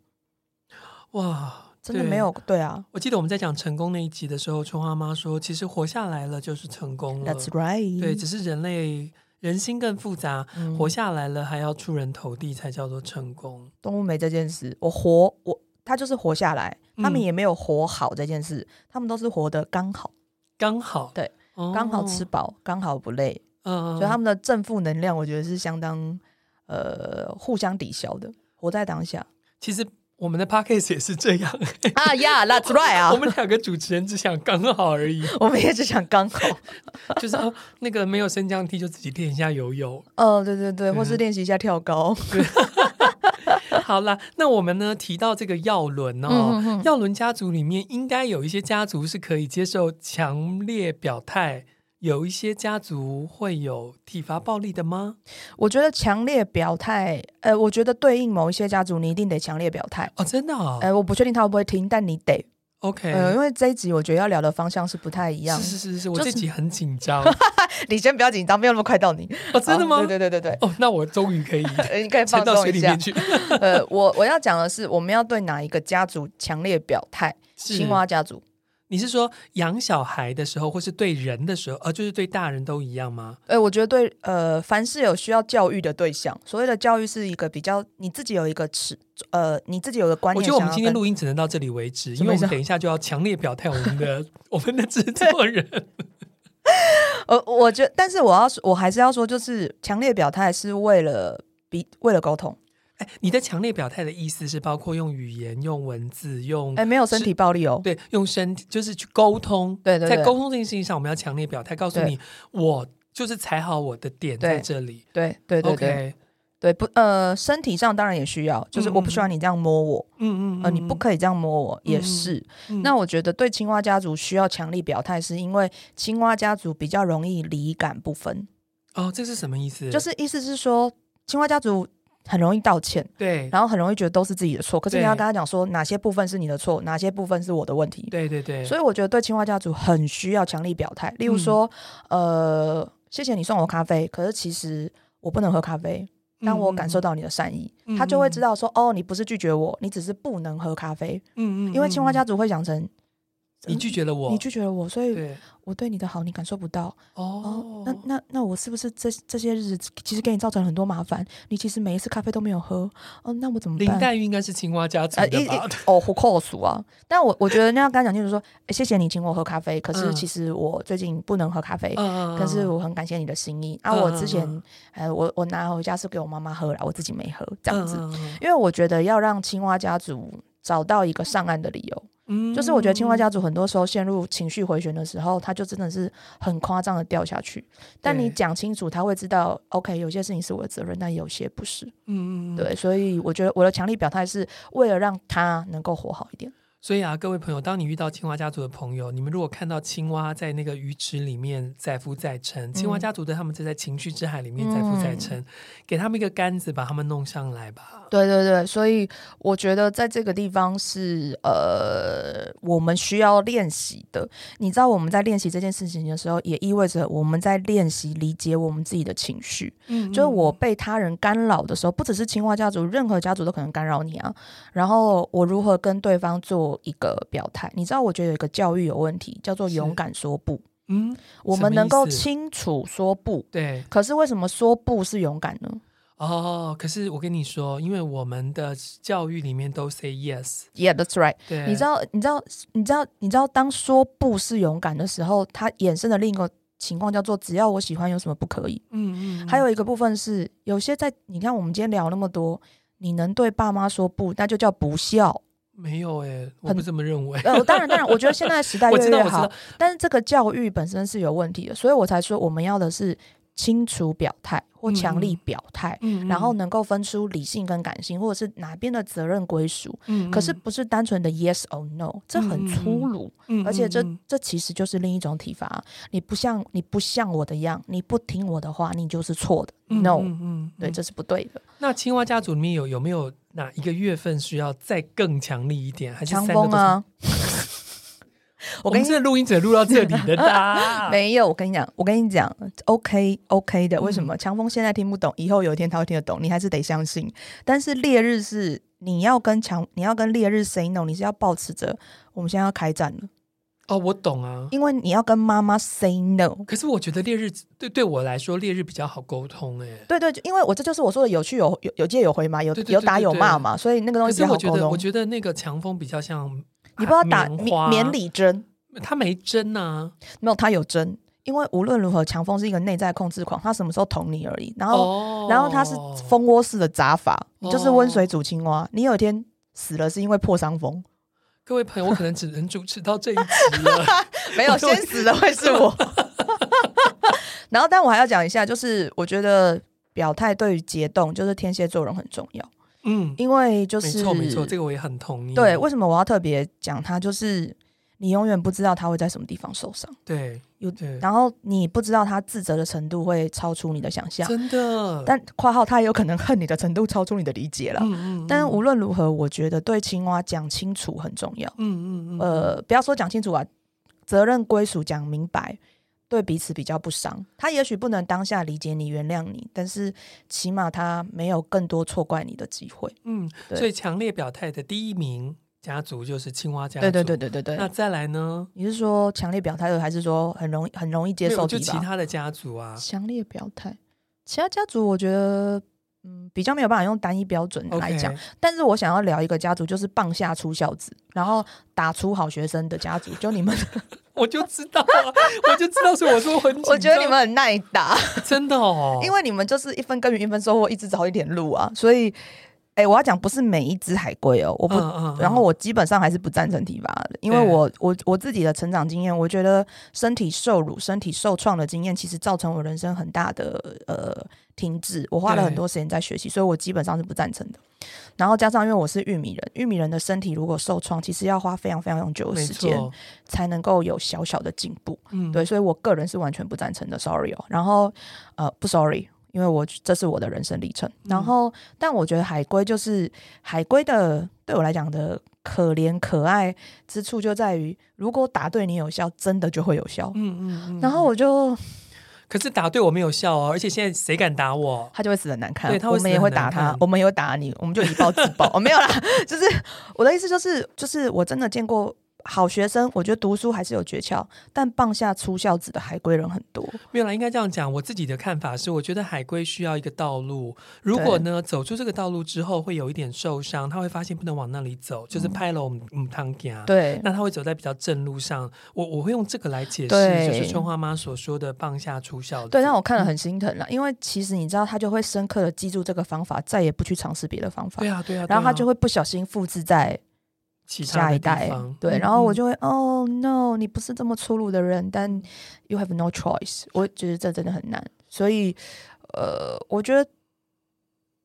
哇。真的没有对，对啊！我记得我们在讲成功那一集的时候，春花妈说，其实活下来了就是成功了。That's right。对，只是人类人心更复杂，嗯、活下来了还要出人头地才叫做成功。动物没这件事，我活我他就是活下来，他们也没有活好这件事，嗯、他们都是活得刚好，刚好对，哦、刚好吃饱，刚好不累。嗯，所以他们的正负能量，我觉得是相当呃互相抵消的，活在当下。其实。我们的 podcast 也是这样啊呀，<laughs> That's right 啊！我们两个主持人只想刚好而已，我们也只想刚好，就是那个没有升降梯就自己练一下游泳，哦，对对对，或是练习一下跳高。<laughs> 好了，那我们呢提到这个药轮哦，药轮家族里面应该有一些家族是可以接受强烈表态。有一些家族会有体罚暴力的吗？我觉得强烈表态，呃，我觉得对应某一些家族，你一定得强烈表态哦，真的啊、哦，呃，我不确定他会不会听，但你得 OK，呃，因为这一集我觉得要聊的方向是不太一样，是是是是，我这集很紧张，<laughs> 你先不要紧张，没有那么快到你哦，真的吗？对对对对对，哦，那我终于可以，<laughs> 你可以放到水里面去。<laughs> 呃，我我要讲的是，我们要对哪一个家族强烈表态？青蛙家族。你是说养小孩的时候，或是对人的时候，呃，就是对大人都一样吗？呃，我觉得对，呃，凡是有需要教育的对象，所谓的教育是一个比较，你自己有一个尺，呃，你自己有个观念。我觉得我们今天录音只能到这里为止，因为我们等一下就要强烈表态我们的 <laughs> 我们的制作人。<laughs> 呃，我觉得，但是我要说，我还是要说，就是强烈表态是为了比为了沟通。哎，你的强烈表态的意思是包括用语言、用文字、用哎，没有身体暴力哦。对，用身体就是去沟通。对，对对，在沟通这件事情上，我们要强烈表态，告诉你，我就是踩好我的点在这里。对对对对对，不呃，身体上当然也需要，就是我不喜欢你这样摸我。嗯嗯呃，你不可以这样摸我，也是。那我觉得对青蛙家族需要强力表态，是因为青蛙家族比较容易理感不分。哦，这是什么意思？就是意思是说，青蛙家族。很容易道歉，对，然后很容易觉得都是自己的错。可是你要跟他讲说哪些部分是你的错，哪些部分是我的问题。对对对。所以我觉得对青蛙家族很需要强力表态，例如说，嗯、呃，谢谢你送我咖啡，可是其实我不能喝咖啡，但我感受到你的善意，嗯、他就会知道说，哦，你不是拒绝我，你只是不能喝咖啡。嗯，嗯嗯。因为青蛙家族会想成。你拒绝了我，你拒绝了我，所以我对你的好你感受不到。哦，哦，那那那我是不是这这些日子其实给你造成很多麻烦？你其实每一次咖啡都没有喝。哦，那我怎么办？林黛玉应该是青蛙家族的吧？哦，胡扣鼠啊！但我我觉得那要跟他讲清楚说，谢谢你请我喝咖啡，可是其实我最近不能喝咖啡。嗯，可是我很感谢你的心意。啊，我之前呃，我我拿回家是给我妈妈喝了，我自己没喝这样子。因为我觉得要让青蛙家族找到一个上岸的理由。嗯，就是我觉得青蛙家族很多时候陷入情绪回旋的时候，他就真的是很夸张的掉下去。但你讲清楚，他会知道，OK，有些事情是我的责任，但有些不是。嗯嗯，对，所以我觉得我的强力表态是为了让他能够活好一点。所以啊，各位朋友，当你遇到青蛙家族的朋友，你们如果看到青蛙在那个鱼池里面载浮载沉，青蛙家族的他们就在情绪之海里面载浮载沉，嗯、给他们一个杆子，把他们弄上来吧。对对对，所以我觉得在这个地方是呃，我们需要练习的。你知道我们在练习这件事情的时候，也意味着我们在练习理解我们自己的情绪。嗯，就是我被他人干扰的时候，不只是青蛙家族，任何家族都可能干扰你啊。然后我如何跟对方做？一个表态，你知道，我觉得有一个教育有问题，叫做勇敢说不。嗯，我们能够清楚说不，对。可是为什么说不是勇敢呢？哦，可是我跟你说，因为我们的教育里面都 say yes。Yeah，that's right。对，你知道，你知道，你知道，你知道，当说不是勇敢的时候，它衍生的另一个情况叫做只要我喜欢，有什么不可以？嗯，嗯嗯。还有一个部分是，有些在你看，我们今天聊那么多，你能对爸妈说不，那就叫不孝。没有诶、欸，我不这么认为。呃，当然，当然，我觉得现在时代 <laughs> 越来越好，但是这个教育本身是有问题的，所以我才说我们要的是清楚表态或强力表态，嗯、然后能够分出理性跟感性，或者是哪边的责任归属。嗯、可是不是单纯的 yes or no，这很粗鲁，嗯、而且这这其实就是另一种体罚。你不像你不像我的样，你不听我的话，你就是错的。no，嗯，嗯对，这是不对的。那青蛙家族里面有有没有哪一个月份需要再更强力一点？还是强风啊？<laughs> 我跟你这录音者录到这里的，<laughs> 没有。我跟你讲，我跟你讲，OK OK 的。为什么强风现在听不懂，以后有一天他会听得懂？你还是得相信。但是烈日是你要跟强，你要跟烈日 say no，你是要保持着我们现在要开战了。哦，我懂啊，因为你要跟妈妈 say no。可是我觉得烈日对对我来说，烈日比较好沟通哎。对对，因为我这就是我说的有去有有有借有回嘛，有有打有骂嘛，所以那个东西比较好沟通。我觉得，我觉得那个强风比较像。你不要打棉棉里针，他没针啊，没有他有针，因为无论如何，强风是一个内在控制狂，他什么时候捅你而已。然后，哦、然后他是蜂窝式的砸法，你就是温水煮青蛙。哦、你有一天死了是因为破伤风。各位朋友，我可能只能主持到这一集了，<laughs> 没有先死的会是我。<laughs> 然后，但我还要讲一下，就是我觉得表态对于解冻，就是天蝎座人很重要。嗯，因为就是没错没错，这个我也很同意。对，为什么我要特别讲他？就是你永远不知道他会在什么地方受伤。对，有对，然后你不知道他自责的程度会超出你的想象。真的，但括号他也有可能恨你的程度超出你的理解了。嗯，嗯嗯。但无论如何，我觉得对青蛙讲清楚很重要。嗯嗯嗯。呃，不要说讲清楚啊，责任归属讲明白。对彼此比较不伤，他也许不能当下理解你、原谅你，但是起码他没有更多错怪你的机会。嗯，对所以强烈表态的第一名家族就是青蛙家族。对对对对对对。那再来呢？你是说强烈表态的，还是说很容易很容易接受？就其他的家族啊。强烈表态，其他家族我觉得嗯比较没有办法用单一标准来讲。但是我想要聊一个家族，就是棒下出孝子，然后打出好学生的家族，就你们。<laughs> 我就知道，我就知道，所以我说很。<laughs> 我觉得你们很耐打，真的哦，因为你们就是一分耕耘一分收获，一直走一点路啊，所以。哎、欸，我要讲不是每一只海龟哦，我不，嗯嗯、然后我基本上还是不赞成体罚的，因为我我我自己的成长经验，我觉得身体受辱、身体受创的经验，其实造成我人生很大的呃停滞。我花了很多时间在学习，所以我基本上是不赞成的。然后加上因为我是玉米人，玉米人的身体如果受创，其实要花非常非常久的时间才能够有小小的进步。嗯，对，所以我个人是完全不赞成的。Sorry 哦，然后呃不 Sorry。因为我这是我的人生历程，然后，嗯、但我觉得海龟就是海龟的，对我来讲的可怜可爱之处就在于，如果打对你有效，真的就会有效。嗯嗯，嗯然后我就，<laughs> 可是打对我没有效哦，而且现在谁敢打我，<laughs> 他就会死的难看。对，他会我们也会打他，我们也会打你，我们就以暴制暴。<laughs> 哦，没有啦，就是我的意思就是，就是我真的见过。好学生，我觉得读书还是有诀窍，但棒下出孝子的海归人很多。没有啦，应该这样讲。我自己的看法是，我觉得海归需要一个道路。如果呢，走出这个道路之后会有一点受伤，他会发现不能往那里走，就是拍了我们母汤家。对，那他会走在比较正路上。我我会用这个来解释，就是春花妈所说的棒下出孝子。对，让我看了很心疼了，嗯、因为其实你知道，他就会深刻的记住这个方法，再也不去尝试别的方法。对啊，对啊，对啊，然后他就会不小心复制在。下一代，对，然后我就会，哦、嗯 oh, no，你不是这么粗鲁的人，但 you have no choice，我觉得这真的很难，所以，呃，我觉得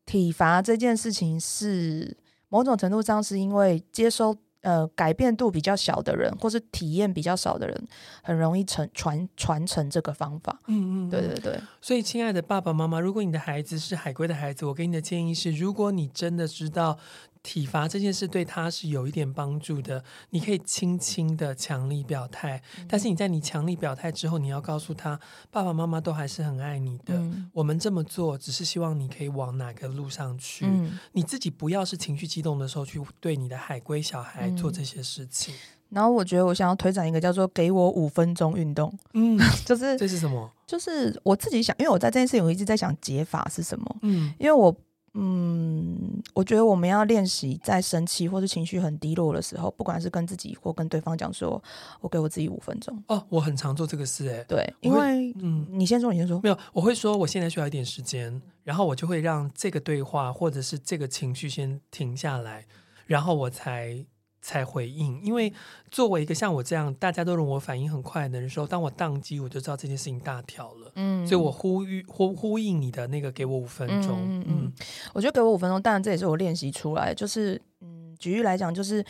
体罚这件事情是某种程度上是因为接收，呃改变度比较小的人，或是体验比较少的人，很容易传传传承这个方法。嗯嗯，对对对。所以，亲爱的爸爸妈妈，如果你的孩子是海龟的孩子，我给你的建议是：如果你真的知道。体罚这件事对他是有一点帮助的，你可以轻轻的强力表态，嗯、但是你在你强力表态之后，你要告诉他，爸爸妈妈都还是很爱你的。嗯、我们这么做只是希望你可以往哪个路上去，嗯、你自己不要是情绪激动的时候去对你的海龟小孩做这些事情。嗯、然后我觉得我想要推展一个叫做“给我五分钟运动”，嗯，<laughs> 就是这是什么？就是我自己想，因为我在这件事情我一直在想解法是什么，嗯，因为我。嗯，我觉得我们要练习在生气或者情绪很低落的时候，不管是跟自己或跟对方讲说，我给我自己五分钟。哦，我很常做这个事，哎，对，因为嗯，你先说，你先说，没有，我会说我现在需要一点时间，然后我就会让这个对话或者是这个情绪先停下来，然后我才。才回应，因为作为一个像我这样大家都认为我反应很快的人说，当我宕机，我就知道这件事情大条了。嗯，所以我呼吁呼呼应你的那个，给我五分钟。嗯嗯，嗯我觉得给我五分钟，当然这也是我练习出来。就是嗯，举例来讲，就是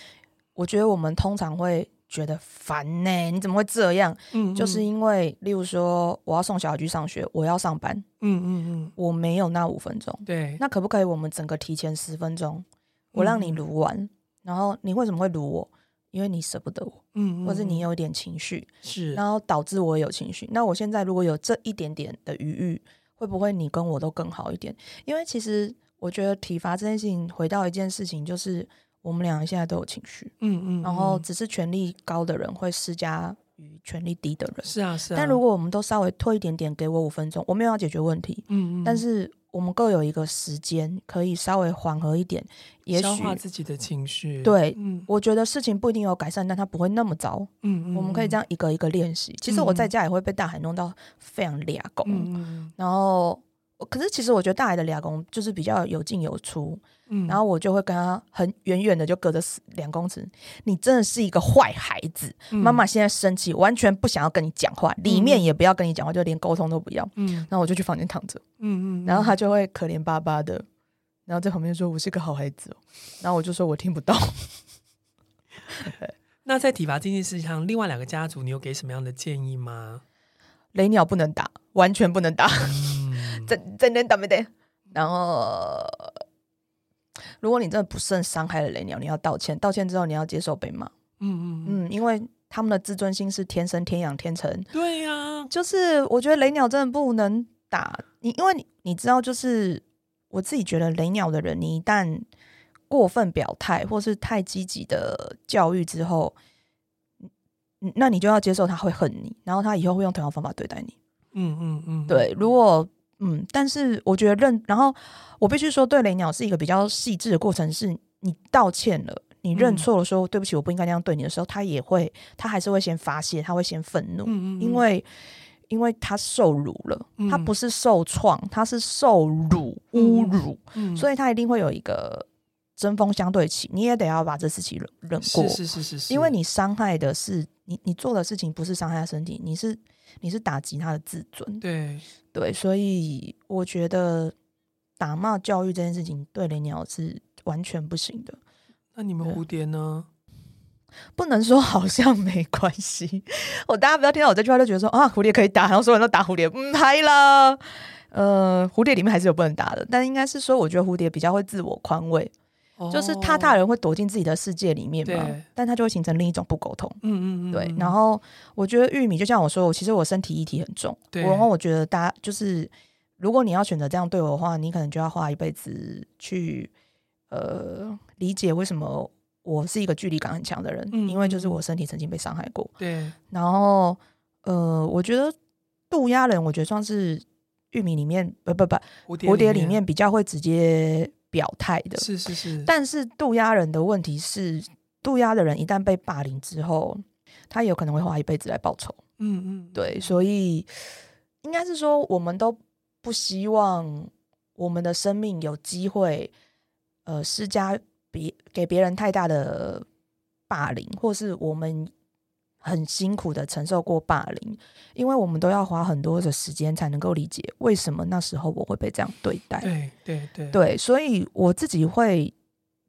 我觉得我们通常会觉得烦呢、欸，你怎么会这样？嗯，嗯，就是因为例如说我要送小孩去上学，我要上班。嗯嗯嗯，我没有那五分钟。对，那可不可以我们整个提前十分钟，我让你录完？嗯然后你为什么会撸我？因为你舍不得我，嗯，嗯，或者你有一点情绪，是，然后导致我有情绪。那我现在如果有这一点点的余裕，会不会你跟我都更好一点？因为其实我觉得体罚这件事情，回到一件事情，就是我们两个现在都有情绪，嗯，嗯嗯，然后只是权力高的人会施加于权力低的人，是啊是啊。但如果我们都稍微拖一点点，给我五分钟，我没有要解决问题，嗯嗯，但是。我们各有一个时间，可以稍微缓和一点，也许消化自己的情绪。对，嗯，我觉得事情不一定有改善，但它不会那么糟。嗯嗯，我们可以这样一个一个练习。其实我在家也会被大海弄到非常俩拱，嗯，然后。可是其实我觉得大海的俩公就是比较有进有出，嗯，然后我就会跟他很远远的就隔着两公尺，你真的是一个坏孩子，嗯、妈妈现在生气，完全不想要跟你讲话，里面也不要跟你讲话，就连沟通都不要，嗯，然后我就去房间躺着，嗯嗯，然后他就会可怜巴巴的，然后在旁边说：“我是个好孩子哦。”然后我就说：“我听不到。<laughs> ”那在体罚这件事情上，另外两个家族，你有给什么样的建议吗？雷鸟不能打，完全不能打。嗯真真的打没得，然后如果你真的不慎伤害了雷鸟，你要道歉。道歉之后，你要接受被骂。嗯嗯嗯，因为他们的自尊心是天生天养天成。对呀、啊，就是我觉得雷鸟真的不能打你，因为你你知道，就是我自己觉得雷鸟的人，你一旦过分表态或是太积极的教育之后，那你就要接受他会恨你，然后他以后会用同样方法对待你。嗯嗯嗯，对，如果。嗯，但是我觉得认，然后我必须说，对雷鸟是一个比较细致的过程。是你道歉了，你认错了，说对不起，我不应该那样对你的时候，他也会，他还是会先发泄，他会先愤怒，嗯嗯，因为因为他受辱了，他不是受创，他是受辱、侮辱，嗯，所以他一定会有一个针锋相对起，你也得要把这事情忍忍过，是是是是是，因为你伤害的是你，你做的事情不是伤害他身体，你是你是打击他的自尊，对。对，所以我觉得打骂教育这件事情对雷鸟是完全不行的。那你们蝴蝶呢？不能说好像没关系。我大家不要听到我这句话就觉得说啊，蝴蝶可以打，然后所有人都打蝴蝶，嗯，嗨了。呃，蝴蝶里面还是有不能打的，但应该是说，我觉得蝴蝶比较会自我宽慰。就是他大人会躲进自己的世界里面嘛，但他就会形成另一种不沟通。嗯嗯嗯，对。然后我觉得玉米就像我说，我其实我身体议题很重。对。然后我觉得大家就是，如果你要选择这样对我的话，你可能就要花一辈子去呃理解为什么我是一个距离感很强的人，嗯、因为就是我身体曾经被伤害过。对。然后呃，我觉得渡鸦人，我觉得算是玉米里面不不不蝴蝶里面比较会直接。表态的是是是，但是渡鸦人的问题是，渡鸦的人一旦被霸凌之后，他有可能会花一辈子来报仇。嗯嗯，对，所以应该是说，我们都不希望我们的生命有机会，呃，施加别给别人太大的霸凌，或是我们。很辛苦的承受过霸凌，因为我们都要花很多的时间才能够理解为什么那时候我会被这样对待。对对对，对，所以我自己会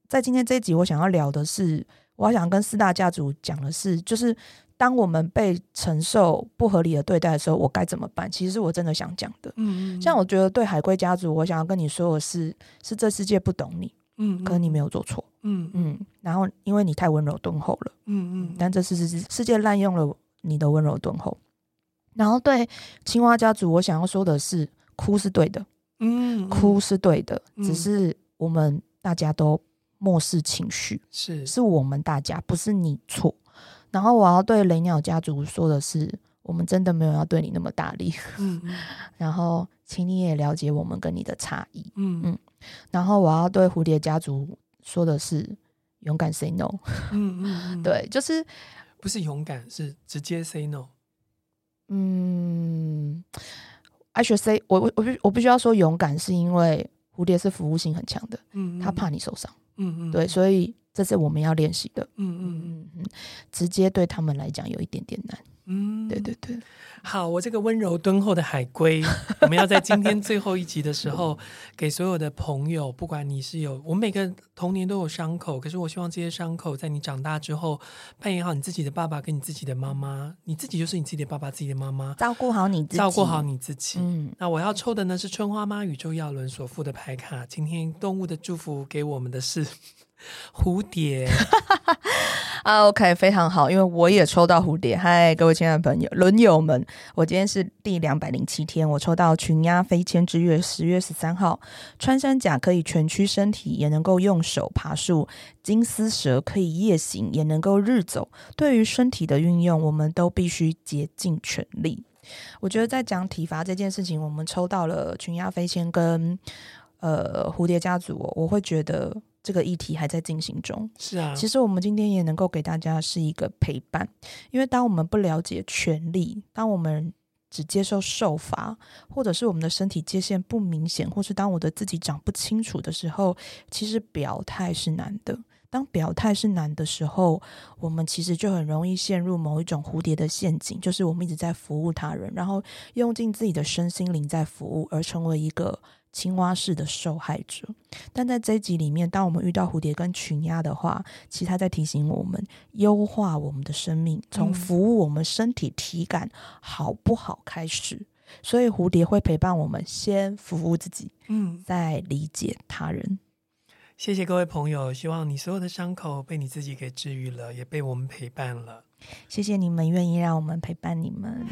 在今天这一集，我想要聊的是我要想跟四大家族讲的是，就是当我们被承受不合理的对待的时候，我该怎么办？其实是我真的想讲的。嗯，嗯，像我觉得对海龟家族，我想要跟你说的是，是这世界不懂你。嗯，可你没有做错。嗯嗯，然后因为你太温柔敦厚了。嗯嗯，但这是世世界滥用了你的温柔敦厚。然后对青蛙家族，我想要说的是，哭是对的。嗯，哭是对的，只是我们大家都漠视情绪，是是我们大家，不是你错。然后我要对雷鸟家族说的是，我们真的没有要对你那么大力。嗯，<laughs> 然后请你也了解我们跟你的差异。嗯嗯。然后我要对蝴蝶家族说的是，勇敢 say no。<laughs> 嗯嗯，对，就是不是勇敢，是直接 say no。嗯，I should say，我我我必我必须要说勇敢，是因为蝴蝶是服务性很强的，嗯，他怕你受伤，嗯嗯，对，所以这是我们要练习的，嗯嗯嗯嗯，直接对他们来讲有一点点难。嗯，对对对，好，我这个温柔敦厚的海龟，<laughs> 我们要在今天最后一集的时候，<laughs> 给所有的朋友，不管你是有，我们每个童年都有伤口，可是我希望这些伤口在你长大之后，扮演好你自己的爸爸跟你自己的妈妈，你自己就是你自己的爸爸，自己的妈妈，照顾好你自己，照顾好你自己。嗯，那我要抽的呢是春花妈宇宙耀伦所附的牌卡，今天动物的祝福给我们的是。<laughs> 蝴蝶 <laughs> 啊，OK，非常好，因为我也抽到蝴蝶。嗨，各位亲爱的朋友、轮友们，我今天是第两百零七天，我抽到群鸦飞迁之月，十月十三号，穿山甲可以蜷曲身体，也能够用手爬树；金丝蛇可以夜行，也能够日走。对于身体的运用，我们都必须竭尽全力。我觉得在讲体罚这件事情，我们抽到了群鸦飞迁跟呃蝴蝶家族，我会觉得。这个议题还在进行中，是啊。其实我们今天也能够给大家是一个陪伴，因为当我们不了解权利，当我们只接受受罚，或者是我们的身体界限不明显，或是当我的自己长不清楚的时候，其实表态是难的。当表态是难的时候，我们其实就很容易陷入某一种蝴蝶的陷阱，就是我们一直在服务他人，然后用尽自己的身心灵在服务，而成为一个。青蛙式的受害者，但在这一集里面，当我们遇到蝴蝶跟群鸭的话，其实他在提醒我们优化我们的生命，从服务我们身体体感好不好开始。所以蝴蝶会陪伴我们，先服务自己，嗯，再理解他人。谢谢各位朋友，希望你所有的伤口被你自己给治愈了，也被我们陪伴了。谢谢你们愿意让我们陪伴你们。